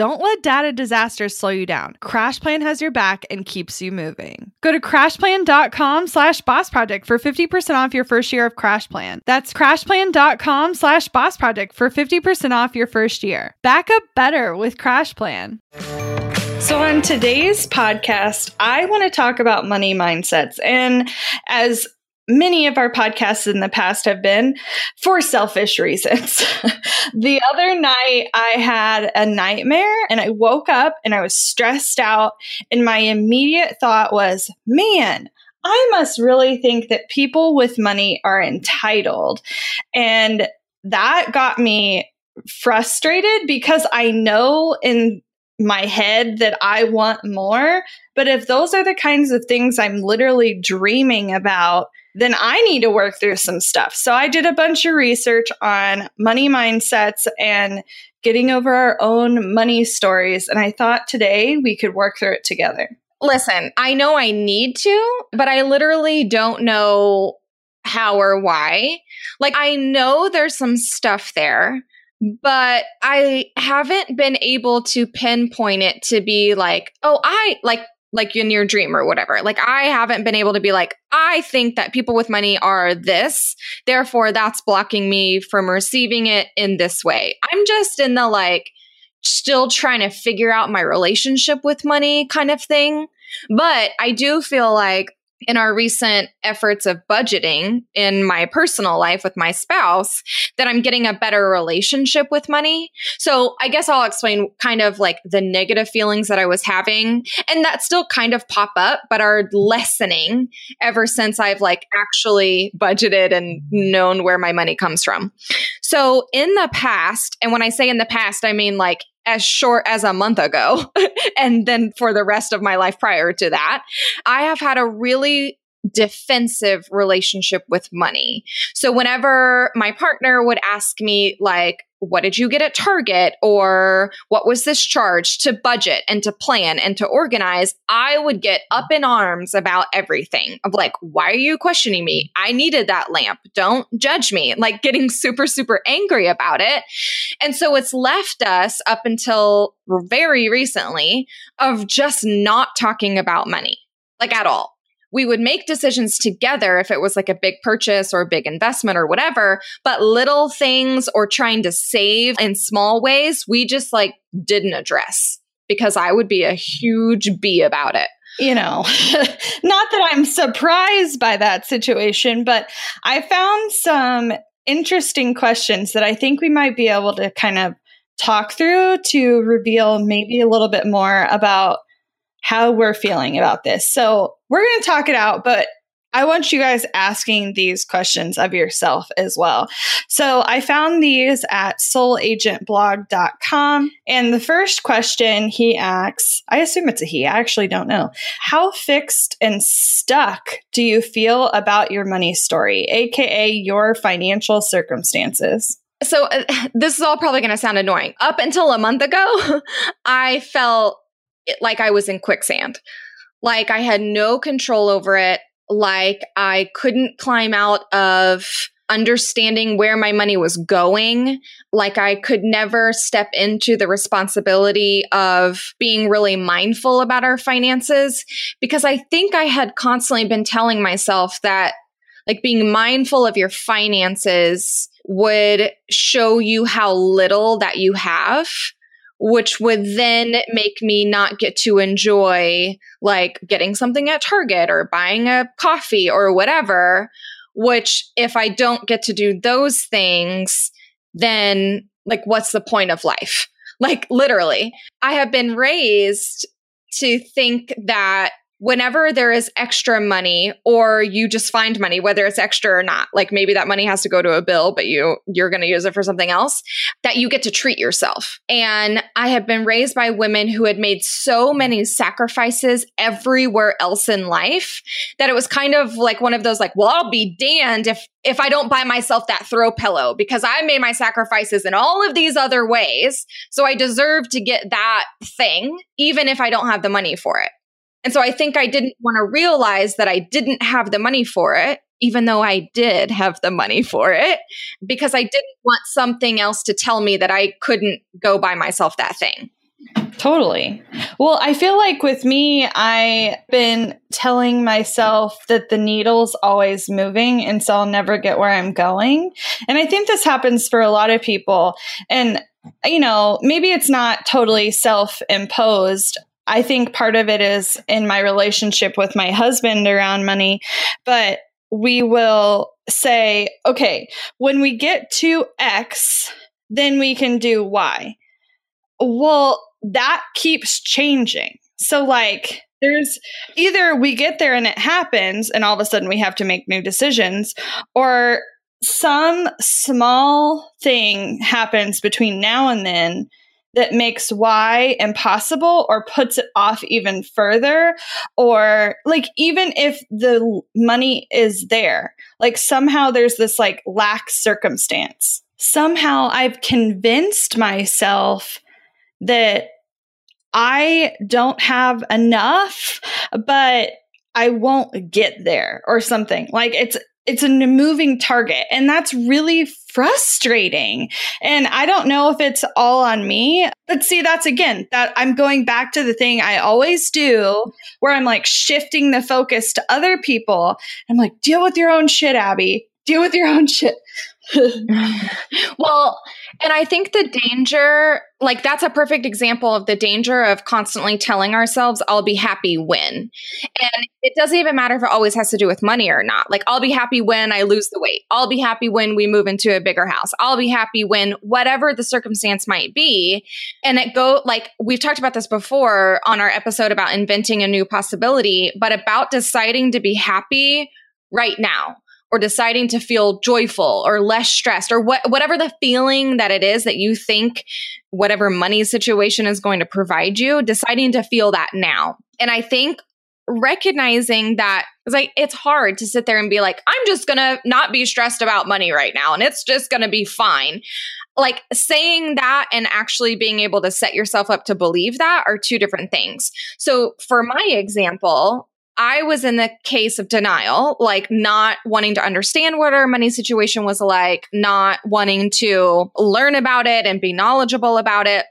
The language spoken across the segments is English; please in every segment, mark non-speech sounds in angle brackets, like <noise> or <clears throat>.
Don't let data disasters slow you down. CrashPlan has your back and keeps you moving. Go to crashplan.com slash boss project for 50% off your first year of CrashPlan. That's crashplan.com slash boss project for 50% off your first year. Back up better with CrashPlan. So, on today's podcast, I want to talk about money mindsets. And as many of our podcasts in the past have been for selfish reasons. <laughs> the other night, I had a nightmare and I woke up and I was stressed out. And my immediate thought was, man, I must really think that people with money are entitled. And that got me frustrated because I know in my head that I want more. But if those are the kinds of things I'm literally dreaming about, then I need to work through some stuff. So I did a bunch of research on money mindsets and getting over our own money stories. And I thought today we could work through it together. Listen, I know I need to, but I literally don't know how or why. Like, I know there's some stuff there, but I haven't been able to pinpoint it to be like, oh, I like like in your dream or whatever. Like I haven't been able to be like, I think that people with money are this, therefore that's blocking me from receiving it in this way. I'm just in the like still trying to figure out my relationship with money kind of thing. But I do feel like in our recent efforts of budgeting in my personal life with my spouse that I'm getting a better relationship with money. So I guess I'll explain kind of like the negative feelings that I was having and that still kind of pop up, but are lessening ever since I've like actually budgeted and known where my money comes from. So in the past, and when I say in the past, I mean like as short as a month ago. <laughs> and then for the rest of my life prior to that, I have had a really defensive relationship with money. So whenever my partner would ask me, like, what did you get at Target? Or what was this charge to budget and to plan and to organize? I would get up in arms about everything of like, why are you questioning me? I needed that lamp. Don't judge me. Like getting super, super angry about it. And so it's left us up until very recently of just not talking about money, like at all we would make decisions together if it was like a big purchase or a big investment or whatever, but little things or trying to save in small ways, we just like didn't address because I would be a huge bee about it. You know, <laughs> not that I'm surprised by that situation, but I found some interesting questions that I think we might be able to kind of talk through to reveal maybe a little bit more about how we're feeling about this. So we're going to talk it out, but I want you guys asking these questions of yourself as well. So I found these at soulagentblog.com. And the first question he asks, I assume it's a he, I actually don't know. How fixed and stuck do you feel about your money story, AKA your financial circumstances? So uh, <laughs> this is all probably going to sound annoying. Up until a month ago, <laughs> I felt like I was in quicksand. Like I had no control over it. like I couldn't climb out of understanding where my money was going. Like I could never step into the responsibility of being really mindful about our finances because I think I had constantly been telling myself that like being mindful of your finances would show you how little that you have which would then make me not get to enjoy like getting something at Target or buying a coffee or whatever. Which, if I don't get to do those things, then like, what's the point of life? <laughs> Like, literally, I have been raised to think that whenever there is extra money or you just find money whether it's extra or not like maybe that money has to go to a bill but you you're going to use it for something else that you get to treat yourself. And i have been raised by women who had made so many sacrifices everywhere else in life that it was kind of like one of those like well i'll be damned if if i don't buy myself that throw pillow because i made my sacrifices in all of these other ways so i deserve to get that thing even if i don't have the money for it and so I think I didn't want to realize that I didn't have the money for it, even though I did have the money for it, because I didn't want something else to tell me that I couldn't go buy myself that thing. Totally. Well, I feel like with me, I've been telling myself that the needle's always moving and so I'll never get where I'm going. And I think this happens for a lot of people. And you know, maybe it's not totally self imposed. I think part of it is in my relationship with my husband around money, but we will say, okay, when we get to X, then we can do Y. Well, that keeps changing. So, like, there's either we get there and it happens, and all of a sudden we have to make new decisions, or some small thing happens between now and then that makes why impossible or puts it off even further. Or like, even if the money is there, like somehow there's this like lack circumstance. Somehow I've convinced myself that I don't have enough, but I won't get there or something. Like it's it's a moving target and that's really frustrating. And i don't know if it's all on me but see that's again that i'm going back to the thing i always do where i'm like shifting the focus to other people. I'm like deal with your own shit abby deal with your own shit <laughs> well, and I think the danger, like that's a perfect example of the danger of constantly telling ourselves, I'll be happy when. And it doesn't even matter if it always has to do with money or not. Like, I'll be happy when I lose the weight. I'll be happy when we move into a bigger house. I'll be happy when whatever the circumstance might be. And it go like we've talked about this before on our episode about inventing a new possibility, but about deciding to be happy right now or deciding to feel joyful or less stressed or what, whatever the feeling that it is that you think whatever money situation is going to provide you, deciding to feel that now. And I think recognizing that it's like it's hard to sit there and be like i'm just gonna not be stressed about money right now and it's just gonna be fine like saying that and actually being able to set yourself up to believe that are two different things so for my example I was in the case of denial, like not wanting to understand what our money situation was like, not wanting to learn about it and be knowledgeable about it.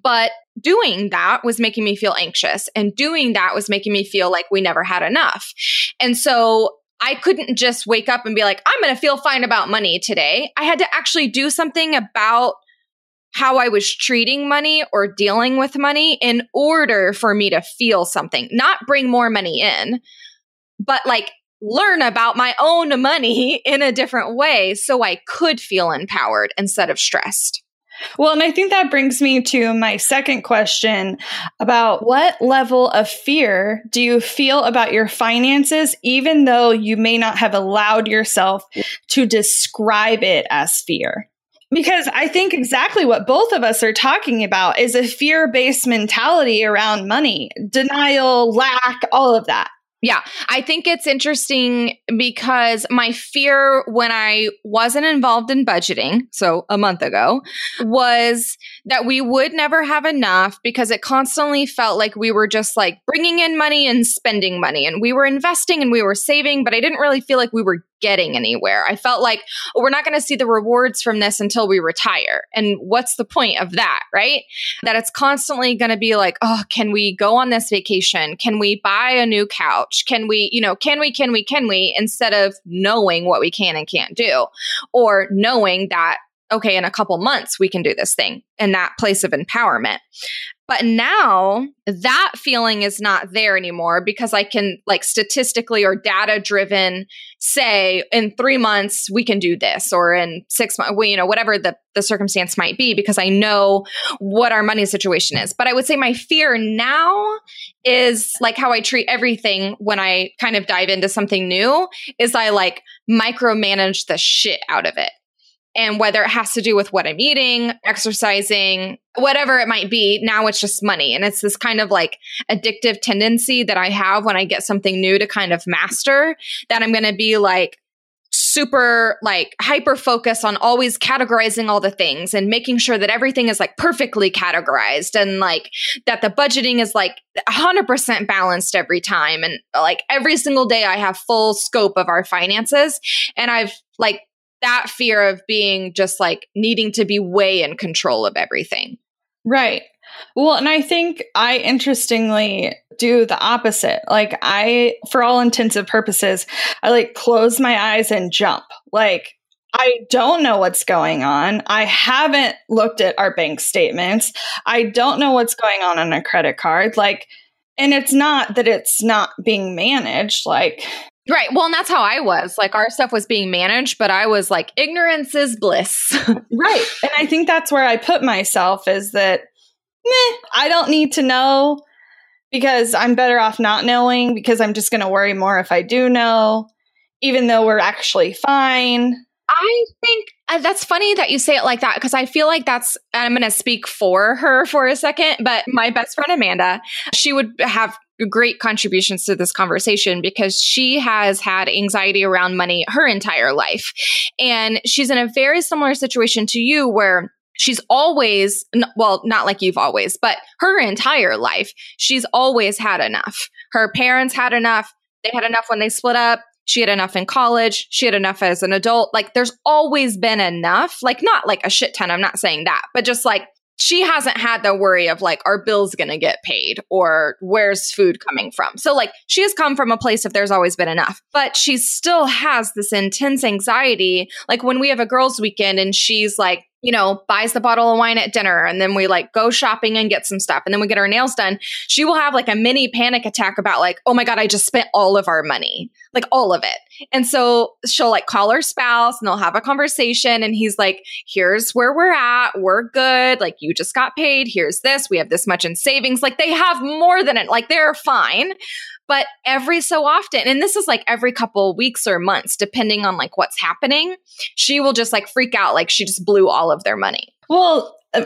But doing that was making me feel anxious, and doing that was making me feel like we never had enough. And so I couldn't just wake up and be like, I'm going to feel fine about money today. I had to actually do something about how I was treating money or dealing with money in order for me to feel something, not bring more money in, but like learn about my own money <laughs> in a different way so I could feel empowered instead of stressed. Well, and I think that brings me to my second question about what level of fear do you feel about your finances, even though you may not have allowed yourself to describe it as fear? Because I think exactly what both of us are talking about is a fear based mentality around money, denial, lack, all of that. Yeah, I think it's interesting because my fear when I wasn't involved in budgeting, so a month ago, was that we would never have enough because it constantly felt like we were just like bringing in money and spending money and we were investing and we were saving, but I didn't really feel like we were getting anywhere. I felt like oh, we're not going to see the rewards from this until we retire. And what's the point of that, right? That it's constantly going to be like, oh, can we go on this vacation? Can we buy a new couch? Can we, you know, can we, can we, can we, instead of knowing what we can and can't do or knowing that okay, in a couple months, we can do this thing in that place of empowerment. But now that feeling is not there anymore because I can, like, statistically or data driven say in three months, we can do this, or in six months, well, you know, whatever the, the circumstance might be, because I know what our money situation is. But I would say my fear now is like how I treat everything when I kind of dive into something new is I like micromanage the shit out of it and whether it has to do with what I'm eating, exercising, whatever it might be, now it's just money. And it's this kind of like addictive tendency that I have when I get something new to kind of master that I'm going to be like, super like hyper focus on always categorizing all the things and making sure that everything is like perfectly categorized and like that the budgeting is like 100% balanced every time and like every single day I have full scope of our finances and I've like that fear of being just like needing to be way in control of everything. Right. Well, and I think I interestingly do the opposite. Like, I, for all intensive purposes, I like close my eyes and jump. Like, I don't know what's going on. I haven't looked at our bank statements. I don't know what's going on on a credit card. Like, and it's not that it's not being managed. Like, Right. Well, and that's how I was. Like our stuff was being managed, but I was like, ignorance is bliss. <laughs> right. And I think that's where I put myself is that, meh, I don't need to know because I'm better off not knowing because I'm just going to worry more if I do know, even though we're actually fine. I think uh, that's funny that you say it like that because I feel like that's, I'm going to speak for her <laughs> for a second, but my best friend Amanda, she would have great contributions to this conversation because she has had anxiety around money her entire life. And she's in a very similar situation to you where she's always well not like you've always but her entire life she's always had enough. Her parents had enough. They had enough when they split up. She had enough in college. She had enough as an adult. Like there's always been enough. Like not like a shit ton i'm not saying that but just like she hasn't had the worry of like, our bills going to get paid or where's food coming from? So, like, she has come from a place of there's always been enough, but she still has this intense anxiety. Like, when we have a girls' weekend and she's like, you know, buys the bottle of wine at dinner and then we like go shopping and get some stuff and then we get our nails done, she will have like a mini panic attack about like, oh my God, I just spent all of our money, like all of it. And so she'll like call her spouse and they'll have a conversation and he's like, here's where we're at. We're good. Like you just got paid. Here's this. We have this much in savings. Like they have more than it. Like they're fine. But every so often, and this is like every couple weeks or months, depending on like what's happening, she will just like freak out like she just blew all of their money. Well, uh,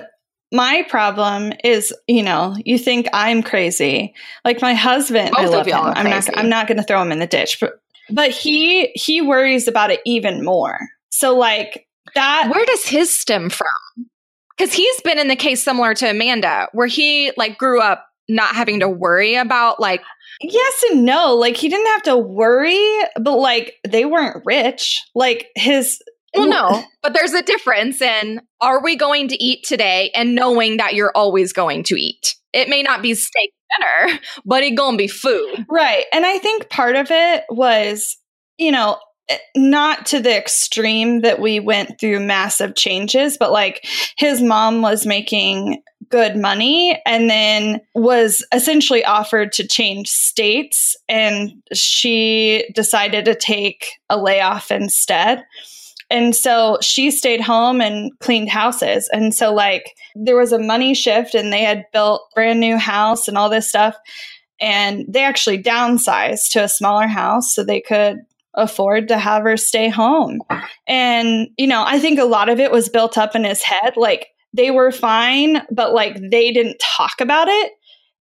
my problem is, you know, you think I'm crazy. Like my husband, Both I love him. I'm not I'm not going to throw him in the ditch, but but he he worries about it even more. So like that Where does his stem from? Cuz he's been in the case similar to Amanda where he like grew up not having to worry about like Yes and no. Like he didn't have to worry, but like they weren't rich. Like his well, no, but there's a difference in are we going to eat today and knowing that you're always going to eat. It may not be steak dinner, but it gonna be food. Right. And I think part of it was, you know, Eh, not to the extreme that we went through massive changes, but like his mom was making good money and then was essentially offered to change states and she decided to take a layoff instead. And so she stayed home and cleaned houses. And so like there was a money shift and they had built brand new house and all this stuff and they actually downsized to a smaller house so they could afford to have her stay home. And, you know, I think a lot of it was built up in his head. Like they were fine, but like they didn't talk about it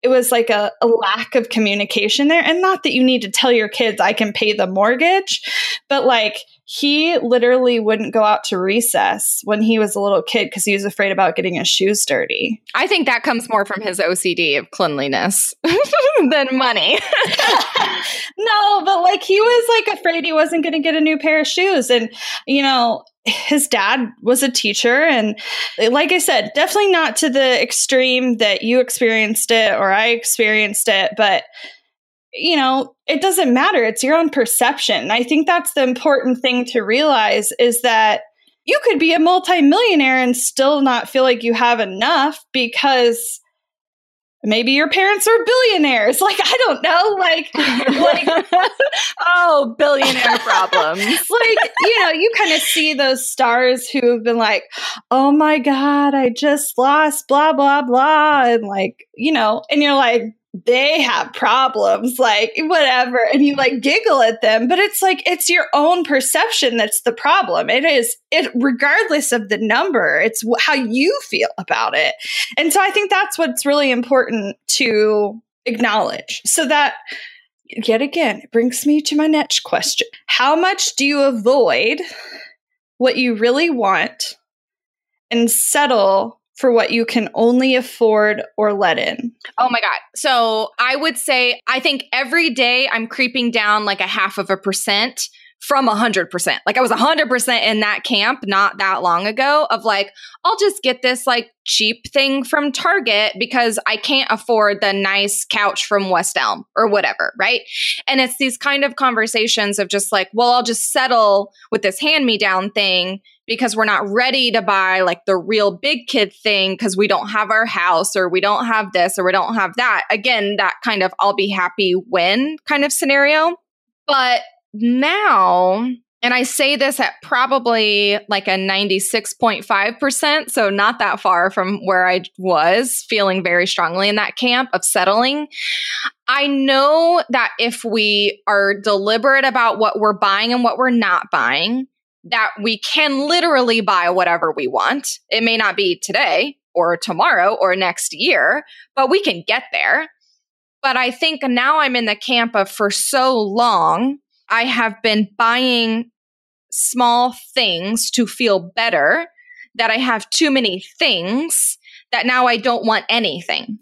it was like a, a, lack of communication there. And not that you need to tell your kids, I can pay the mortgage, but like he literally wouldn't go out to recess when he was a little kid because he was afraid about getting his shoes dirty. I think that comes more from his OCD of cleanliness <laughs> than money. <laughs> no, but like he was like afraid he wasn't going to get a new pair of shoes. And, you know, his dad was a teacher. And like i said definitely not to the extreme that you experienced it or i experienced it but you know it doesn't matter. It's your own perception. I think that's the important thing to realize is that you could be a multimillionaire and still not feel like you have enough because maybe your parents are billionaires. <laughs> Like i don't know like like <laughs> oh billionaire problems. <laughs> Like you know you kind of see those stars who have been like oh my god i just lost blah blah blah and like you know and you're like they have problems, like whatever. And you like giggle at them, but it's like it's your own perception that's the problem. It is it regardless of the number, it's how you feel about it. And so I think that's what's really important to acknowledge so that yet again, it brings me to my next question. How much do you avoid what you really want and settle for what you can only afford or let in? Oh my God. So I would say, I think every day I'm creeping down like a half of a percent from 100%. Like I was 100% in that camp not that long ago of like, I'll just get this like cheap thing from Target because I can't afford the nice couch from West Elm or whatever, right? And it's these kind of conversations of just like, well, I'll just settle with this hand me down thing because we're not ready to buy like the real big kid thing because we don't have our house or we don't have this or we don't have that. Again, that kind of I'll be happy when kind of scenario. But now, and I say this at probably like a 96.5%, so not that far from where I was feeling very strongly in that camp of settling. I know that if we are deliberate about what we're buying and what we're not buying, that we can literally buy whatever we want. It may not be today or tomorrow or next year, but we can get there. But I think now I'm in the camp of for so long, I have been buying small things to feel better that I have too many things that now I don't want anything.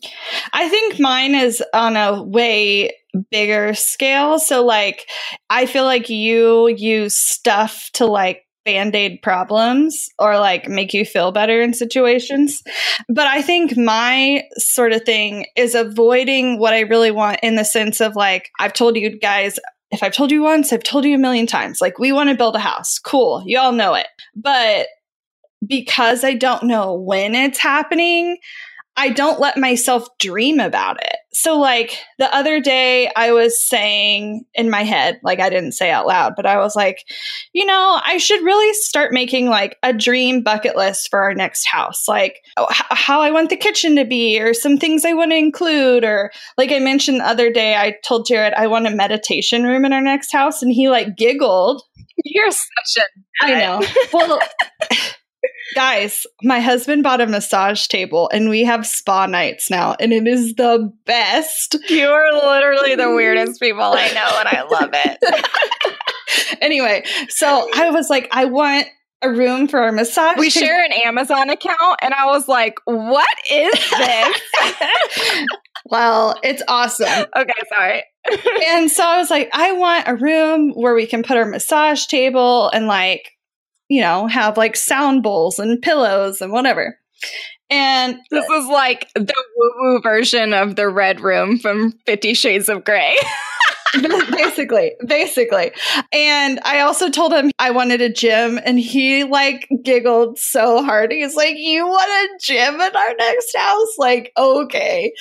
I think mine is on a way bigger scale. So, like, I feel like you use stuff to like band aid problems or like make you feel better in situations. But I think my sort of thing is avoiding what I really want in the sense of like, I've told you guys if I've told you once, I've told you a million times. Like, we want to build a house. Cool. You all know it. But because I don't know when it's happening, I don't let myself dream about it. So, like the other day, I was saying in my head, like I didn't say out loud, but I was like, you know, I should really start making like a dream bucket list for our next house, like oh, h- how I want the kitchen to be, or some things I want to include. Or, like I mentioned the other day, I told Jared I want a meditation room in our next house, and he like giggled. You're such a. I know. Well, <laughs> Guys, my husband bought a massage table and we have spa nights now, and it is the best. You are literally the weirdest people I know, and I love it. <laughs> <laughs> anyway, so I was like, I want a room for our massage. We share an Amazon account, and I was like, what is this? <laughs> well, it's awesome. Okay, sorry. and so I was like, I want a room where we can put our massage table and like you know, have like sound bowls and pillows and whatever. And this is like the woo woo version of the red room from Fifty Shades of Grey. <laughs> basically, basically. And I also told him I wanted a gym, and he like giggled so hard. He's like, You want a gym in our next house? Like, okay.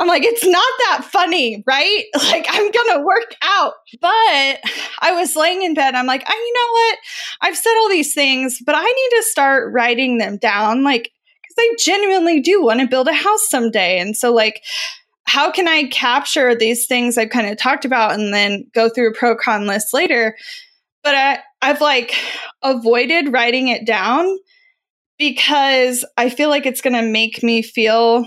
I'm like, it's not that funny, right? <laughs> Like, I'm gonna work out. But <sighs> I was laying in bed. I'm like, oh, you know what? I've said all these things, but I need to start writing them down. Like, because I genuinely do want to build a house someday. And so, like, how can I capture these things I've kind of talked about and then go through a pro con list later? But I, I've like avoided writing it down because I feel like it's going to make me feel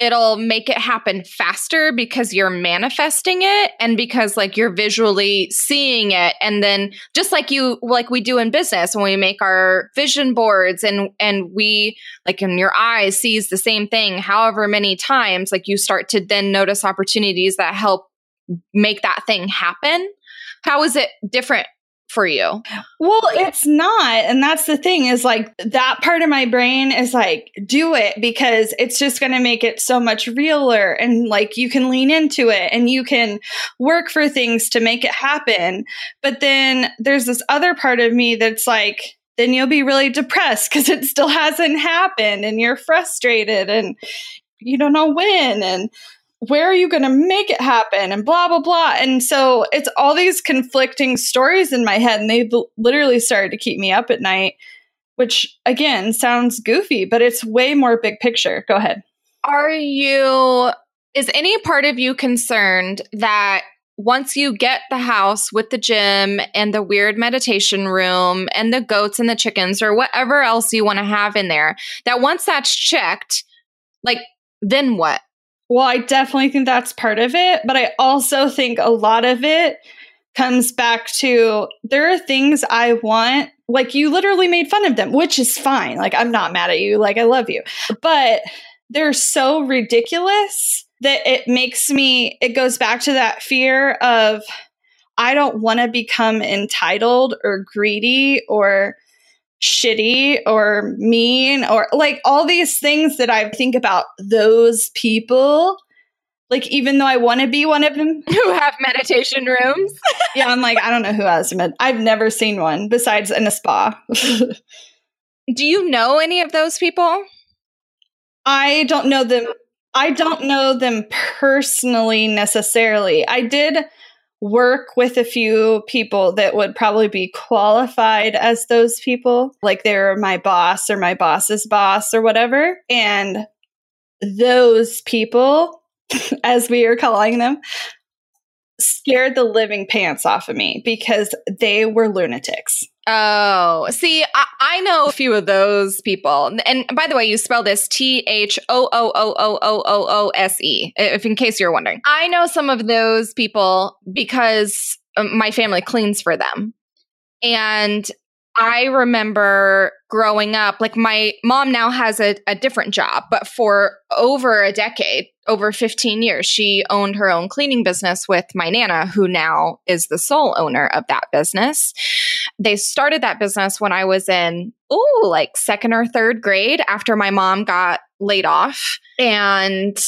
it'll make it happen faster because you're manifesting it and because like you're visually seeing it. And then just like you like we do in business when we make our vision boards and and we like in your eyes sees the same thing however many times like you start to then notice opportunities that help make that thing happen. How is it different for you? Well, it's not. And that's the thing is like that part of my brain is like, do it because it's just going to make it so much realer. And like you can lean into it and you can work for things to make it happen. But then there's this other part of me that's like, then you'll be really depressed because it still hasn't happened and you're frustrated and you don't know when. And where are you going to make it happen? And blah blah blah. And so it's all these conflicting stories in my head and they've literally started to keep me up at night which again sounds goofy but it's way more big picture. Go ahead. Are you is any part of you concerned that once you get the house with the gym and the weird meditation room and the goats and the chickens or whatever else you want to have in there that once that's checked like then what well, I definitely think that's part of it, but I also think a lot of it comes back to there are things I want. Like you literally made fun of them, which is fine. Like I'm not mad at you. Like I love you. But they're so ridiculous that it makes me, it goes back to that fear of, I don't want to become entitled or greedy or shitty or mean or like all these things that I think about those people. Like, even though I want to be one of them, <laughs> who have meditation rooms. <laughs> yeah, I'm like, I don't know who has them. I've never seen one besides in a spa. <laughs> Do you know any of those people? I don't know them. I don't know them personally necessarily. I did work with a few people that would probably be qualified as those people, like they're my boss or my boss's boss or whatever. And those people, <laughs> as we are calling them, scared the living pants off of me because they were lunatics. Oh, see, I, I, know a few of those people. And by the way, you spell this T H O O O O O O O S E, if in case you're wondering. I know some of those people because um, my family cleans for them. And I remember growing up, like my mom now has a, a, different job, but for over a decade, over 15 years, she owned her own cleaning business with my Nana, who now is the sole owner of that business. They started that business when I was in, oh, like second or third grade after my mom got laid off. And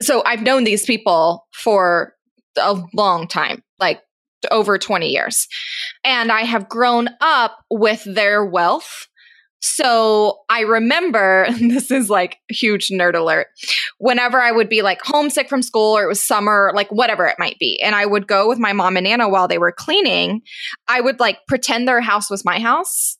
so I've known these people for a long time, like over 20 years. And I have grown up with their wealth. So I remember, <laughs> this is like huge nerd alert, whenever I would be like homesick from school or it was summer, like whatever it might be, and I would go with my mom and Nana while they were cleaning, I would like pretend their house was my house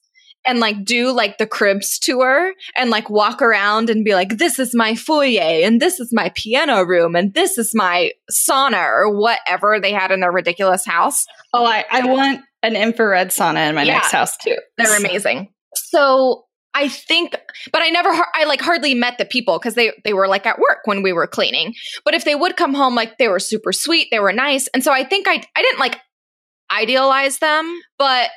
and like do like the cribs tour and like walk around and be like, this is my foyer and this is my piano room and this is my sauna or whatever they had in their ridiculous house. Oh, I, I want an infrared sauna in my yeah, next house too. They're amazing. So I think, but I never, I like hardly met the people because they they were like at work when we were cleaning. But if they would come home, like they were super sweet, they were nice, and so I think I I didn't like idealize them, but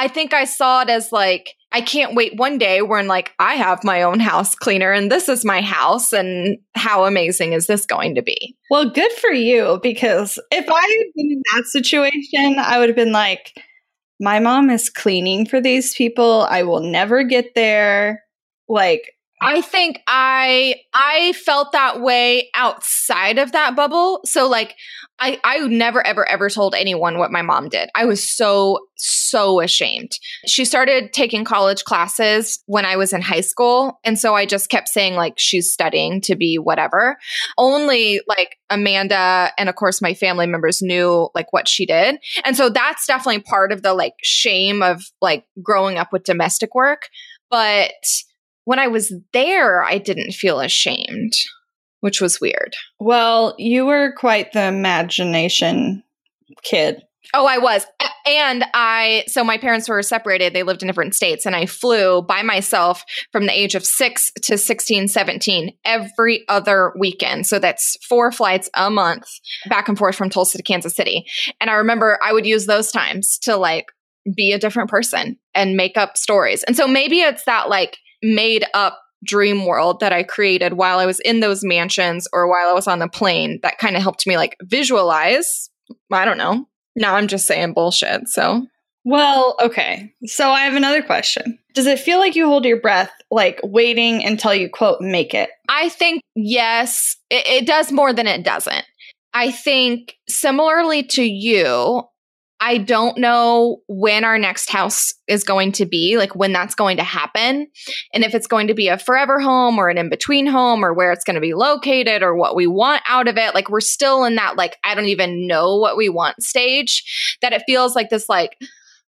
I think I saw it as like, I can't wait one day when like I have my own house cleaner and this is my house and how amazing is this going to be? Well, good for you because if I had been in that situation, I would have been like, my mom is cleaning for these people. I will never get there. Like, I think I I felt that way outside of that bubble. So like I I never ever ever told anyone what my mom did. I was so so ashamed. She started taking college classes when I was in high school and so I just kept saying like she's studying to be whatever. Only like Amanda and of course my family members knew like what she did. And so that's definitely part of the like shame of like growing up with domestic work, but when I was there, I didn't feel ashamed, which was weird. Well, you were quite the imagination kid. Oh, I was. And I, so my parents were separated. They lived in different states. And I flew by myself from the age of six to 16, 17 every other weekend. So that's four flights a month back and forth from Tulsa to Kansas City. And I remember I would use those times to like be a different person and make up stories. And so maybe it's that like, made up dream world that I created while I was in those mansions or while I was on the plane that kind of helped me like visualize. I don't know. Now I'm just saying bullshit. So, well, okay. So I have another question. Does it feel like you hold your breath, like waiting until you quote make it? I think yes, it, it does more than it doesn't. I think similarly to you, I don't know when our next house is going to be, like when that's going to happen. And if it's going to be a forever home or an in between home or where it's going to be located or what we want out of it. Like we're still in that, like, I don't even know what we want stage that it feels like this, like,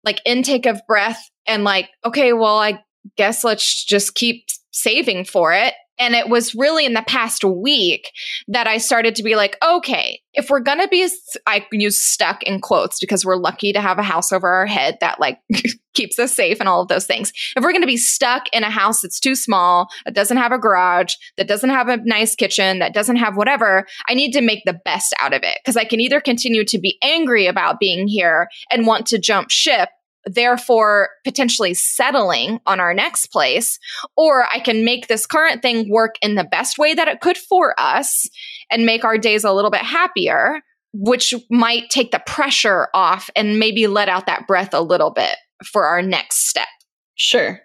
like intake of breath and like, okay, well, I guess let's just keep saving for it and it was really in the past week that I started to be like, okay, if we're going to be, I use stuck in quotes because we're lucky to have a house over our head that like <laughs> keeps us safe and all of those things. If we're going to be stuck in a house that's too small, that doesn't have a garage, that doesn't have a nice kitchen, that doesn't have whatever, I need to make the best out of it because I can either continue to be angry about being here and want to jump ship therefore potentially settling on our next place. Or I can make this current thing work in the best way that it could for us and make our days a little bit happier, which might take the pressure off and maybe let out that breath a little bit for our next step. Sure.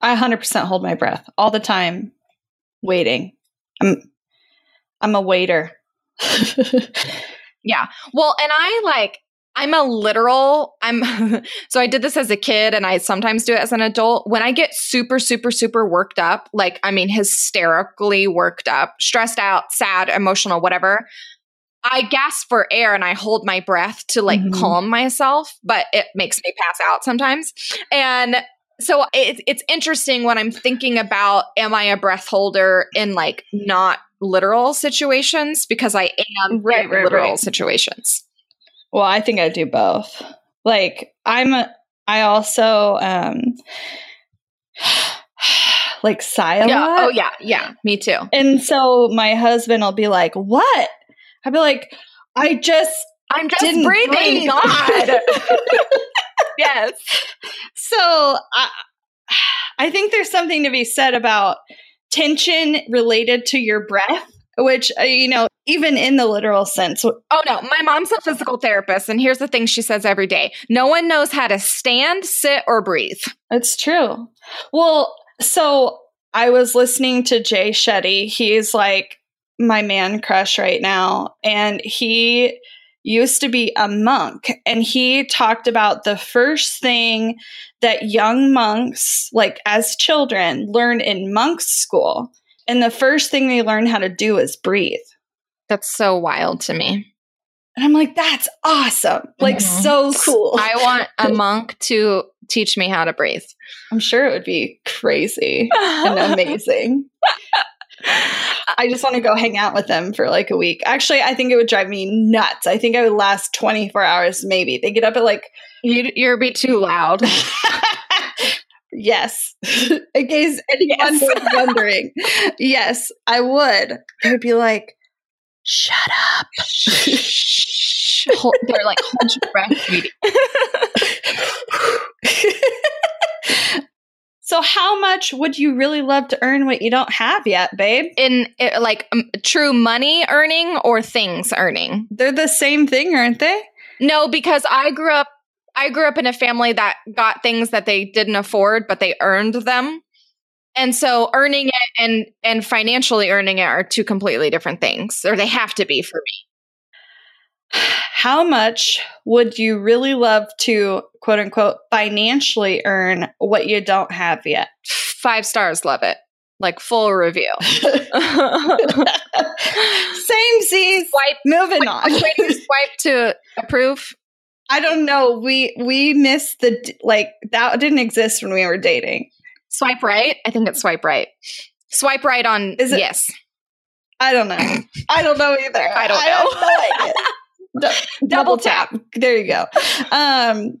I 100% hold my breath all the time, waiting. I'm, I'm a waiter. <laughs> yeah. Well, and I like, I'm a literal, I'm, <laughs> so I did this as a kid and I sometimes do it as an adult. When I get super, super, super worked up, like, I mean, hysterically worked up, stressed out, sad, emotional, whatever, I gasp for air and I hold my breath to like mm-hmm. calm myself, but it makes me pass out sometimes. And so it, it's interesting when I'm thinking about am I a breath holder in like not literal situations because I am right, in right, literal right. situations. Well, I think I do both. Like I'm a, I also um <sighs> like sigh a yeah. lot. Oh yeah, yeah, me too. And so my husband will be like, "What?" I'll be like, "I just I'm just breathing. God. <laughs> yes. So I, I think there's something to be said about tension related to your breath, which, uh, you know, even in the literal sense. Oh, no. My mom's a physical therapist. And here's the thing she says every day no one knows how to stand, sit, or breathe. It's true. Well, so I was listening to Jay Shetty. He's like my man crush right now. And he used to be a monk and he talked about the first thing that young monks like as children learn in monk school and the first thing they learn how to do is breathe that's so wild to me and i'm like that's awesome like mm-hmm. so cool i want a <laughs> monk to teach me how to breathe i'm sure it would be crazy and <laughs> amazing I just want to go hang out with them for like a week. Actually, I think it would drive me nuts. I think I would last 24 hours maybe. They get up at like. You, you're a bit too loud. <laughs> yes. In case anyone yes. was wondering. yes, I would. I would be like, shut up. <laughs> Hold, they're like, hold your breath, sweetie. <laughs> So, how much would you really love to earn what you don't have yet, babe? In it, like um, true money earning or things earning? They're the same thing, aren't they? No, because I grew up. I grew up in a family that got things that they didn't afford, but they earned them. And so earning it and and financially earning it are two completely different things, or they have to be for me how much would you really love to quote unquote financially earn what you don't have yet? Five stars, love it. Like full review. <laughs> <laughs> Same Z. Swipe. Moving on. swipe to approve. I don't know. We we missed the like that didn't exist when we were dating. Swipe right. I think it's swipe right. Swipe right on Is it, yes. I don't know. <laughs> I don't know either. I don't know. I <laughs> D- double tap. There you go. Um,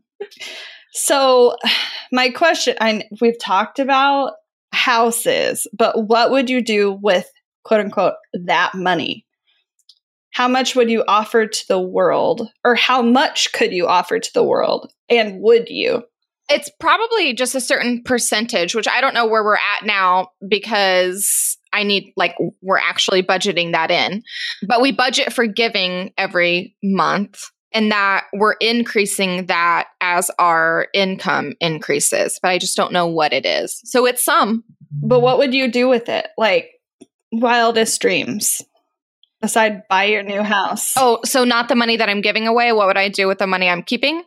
so my question, I we've talked about houses, but what would you do with quote unquote that money? How much would you offer to the world, or how much could you offer to the world, and would you? It's probably just a certain percentage, which I don't know where we're at now because I need like we're actually budgeting that in. But we budget for giving every month and that we're increasing that as our income increases, but I just don't know what it is. So it's some. But what would you do with it? Like wildest dreams aside buy your new house. Oh, so not the money that I'm giving away. What would I do with the money I'm keeping?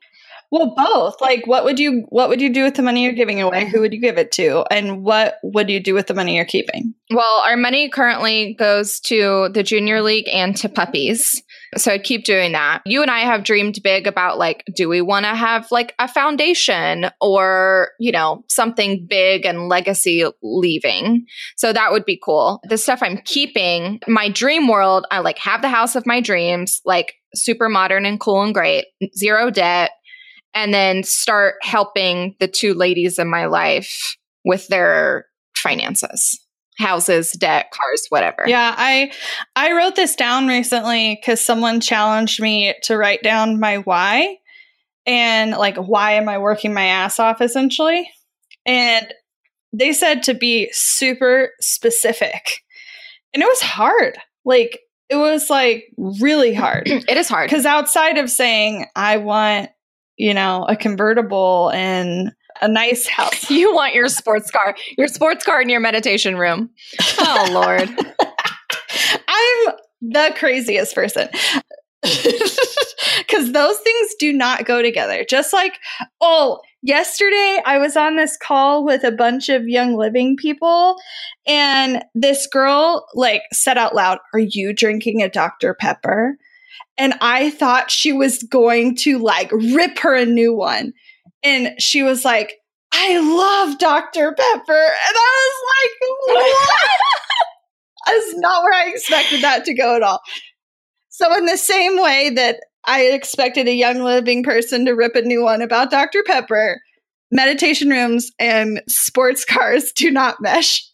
Well, both. Like what would you what would you do with the money you're giving away? Who would you give it to? And what would you do with the money you're keeping? Well, our money currently goes to the junior league and to puppies. So I'd keep doing that. You and I have dreamed big about like, do we want to have like a foundation or, you know, something big and legacy leaving? So that would be cool. The stuff I'm keeping, my dream world, I like have the house of my dreams, like super modern and cool and great, zero debt and then start helping the two ladies in my life with their finances houses debt cars whatever yeah i i wrote this down recently because someone challenged me to write down my why and like, why am I working my ass off essentially? And they said to be super specific. And it was hard. Like, it was like really hard. <clears throat> it is hard. Because outside of saying, I want, you know, a convertible and a nice house. <laughs> You want your sports car, your sports car in your meditation room. Oh, Lord. <laughs> I'm the craziest person. <laughs> Because those things do not go together. Just like, oh, yesterday I was on this call with a bunch of young living people, and this girl like said out loud, Are you drinking a Dr. Pepper? And I thought she was going to like rip her a new one. And she was like, I love Dr. Pepper. And I was like, what? <laughs> That's not where I expected that to go at all. So, in the same way that I expected a young living person to rip a new one about Dr. Pepper, meditation rooms and sports cars do not mesh.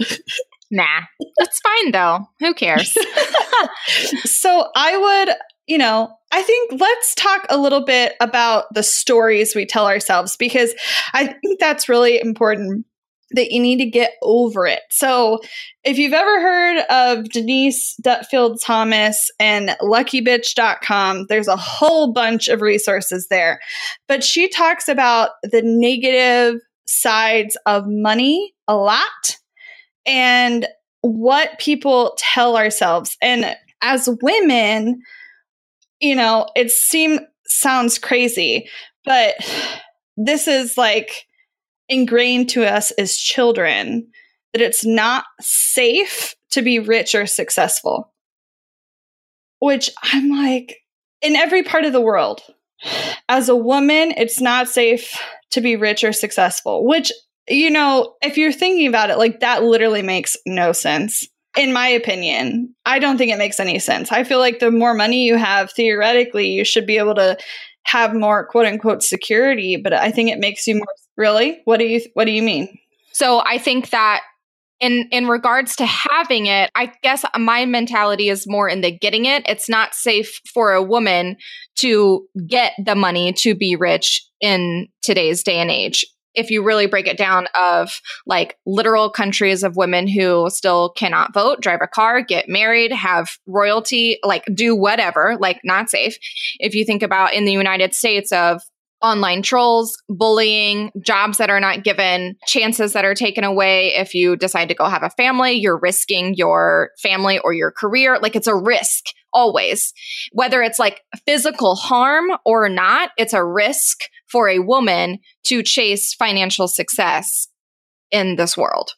nah, that's fine though. Who cares? <laughs> <laughs> so, I would you know, I think let's talk a little bit about the stories we tell ourselves because I think that's really important that you need to get over it. So, if you've ever heard of Denise Duffield Thomas and luckybitch.com, there's a whole bunch of resources there. But she talks about the negative sides of money a lot and what people tell ourselves. And as women, you know, it seems sounds crazy, but this is like ingrained to us as children that it's not safe to be rich or successful. Which I'm like, in every part of the world, as a woman, it's not safe to be rich or successful, which, you know, if you're thinking about it, like that literally makes no sense in my opinion, I don't think it makes any sense. I feel like the more money you have, theoretically, you should be able to have more quote unquote security, but I think it makes you more really? What do you what do you mean? So I think that in in regards to having it, I guess my mentality is more in the getting it. It's not safe for a woman to get the money to be rich in today's day and age if you really break it down of like literal countries of women who still cannot vote, drive a car, get married, have royalty, like do whatever, like not safe. If you think about in the United States of online trolls, bullying, jobs that are not given, chances that are taken away if you decide to go have a family, you're risking your family or your career. Like it's a risk always. Whether it's like physical harm or not, it's a risk for a woman to chase financial success in this world.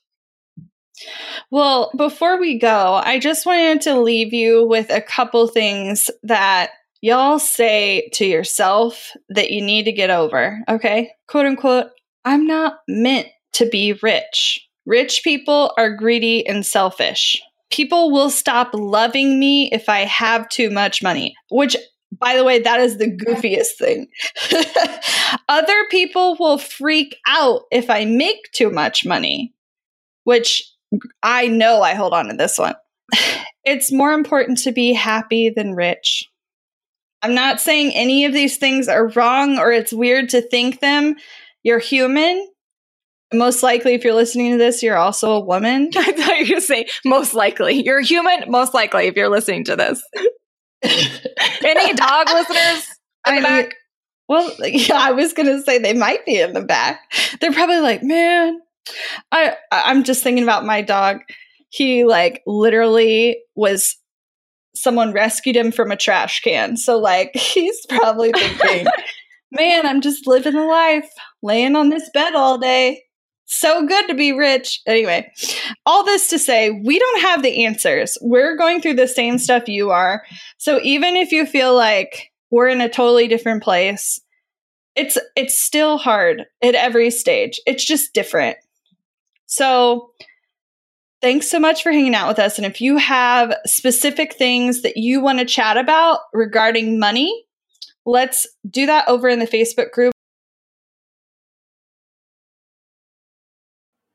Well, before we go, I just wanted to leave you with a couple things that y'all say to yourself that you need to get over, okay? Quote unquote, I'm not meant to be rich. Rich people are greedy and selfish. People will stop loving me if I have too much money, which by the way, that is the goofiest thing. <laughs> Other people will freak out if I make too much money, which I know I hold on to this one. <sighs> It's more important to be happy than rich. I'm not saying any of these things are wrong or it's weird to think them. You're human. Most likely, if you're listening to this, you're also a woman. <laughs> I thought you were going to say most likely. You're human, most likely, if you're listening to this. <laughs> Any dog listeners in the back? Well, <laughs> yeah, I was going to say they might be in the back. They're probably like, man, I I'm just thinking about my dog. He like literally was someone rescued him from a trash can. So like <laughs> he's probably thinking, <laughs> "Man, I'm just living the life, laying on this bed all day. So good to be rich." Anyway, all this to say, we don't have the answers. We're going through the same stuff you are. So even if you feel like we're in a totally different place, it's it's still hard at every stage. It's just different. So Thanks so much for hanging out with us. And if you have specific things that you want to chat about regarding money, let's do that over in the Facebook group.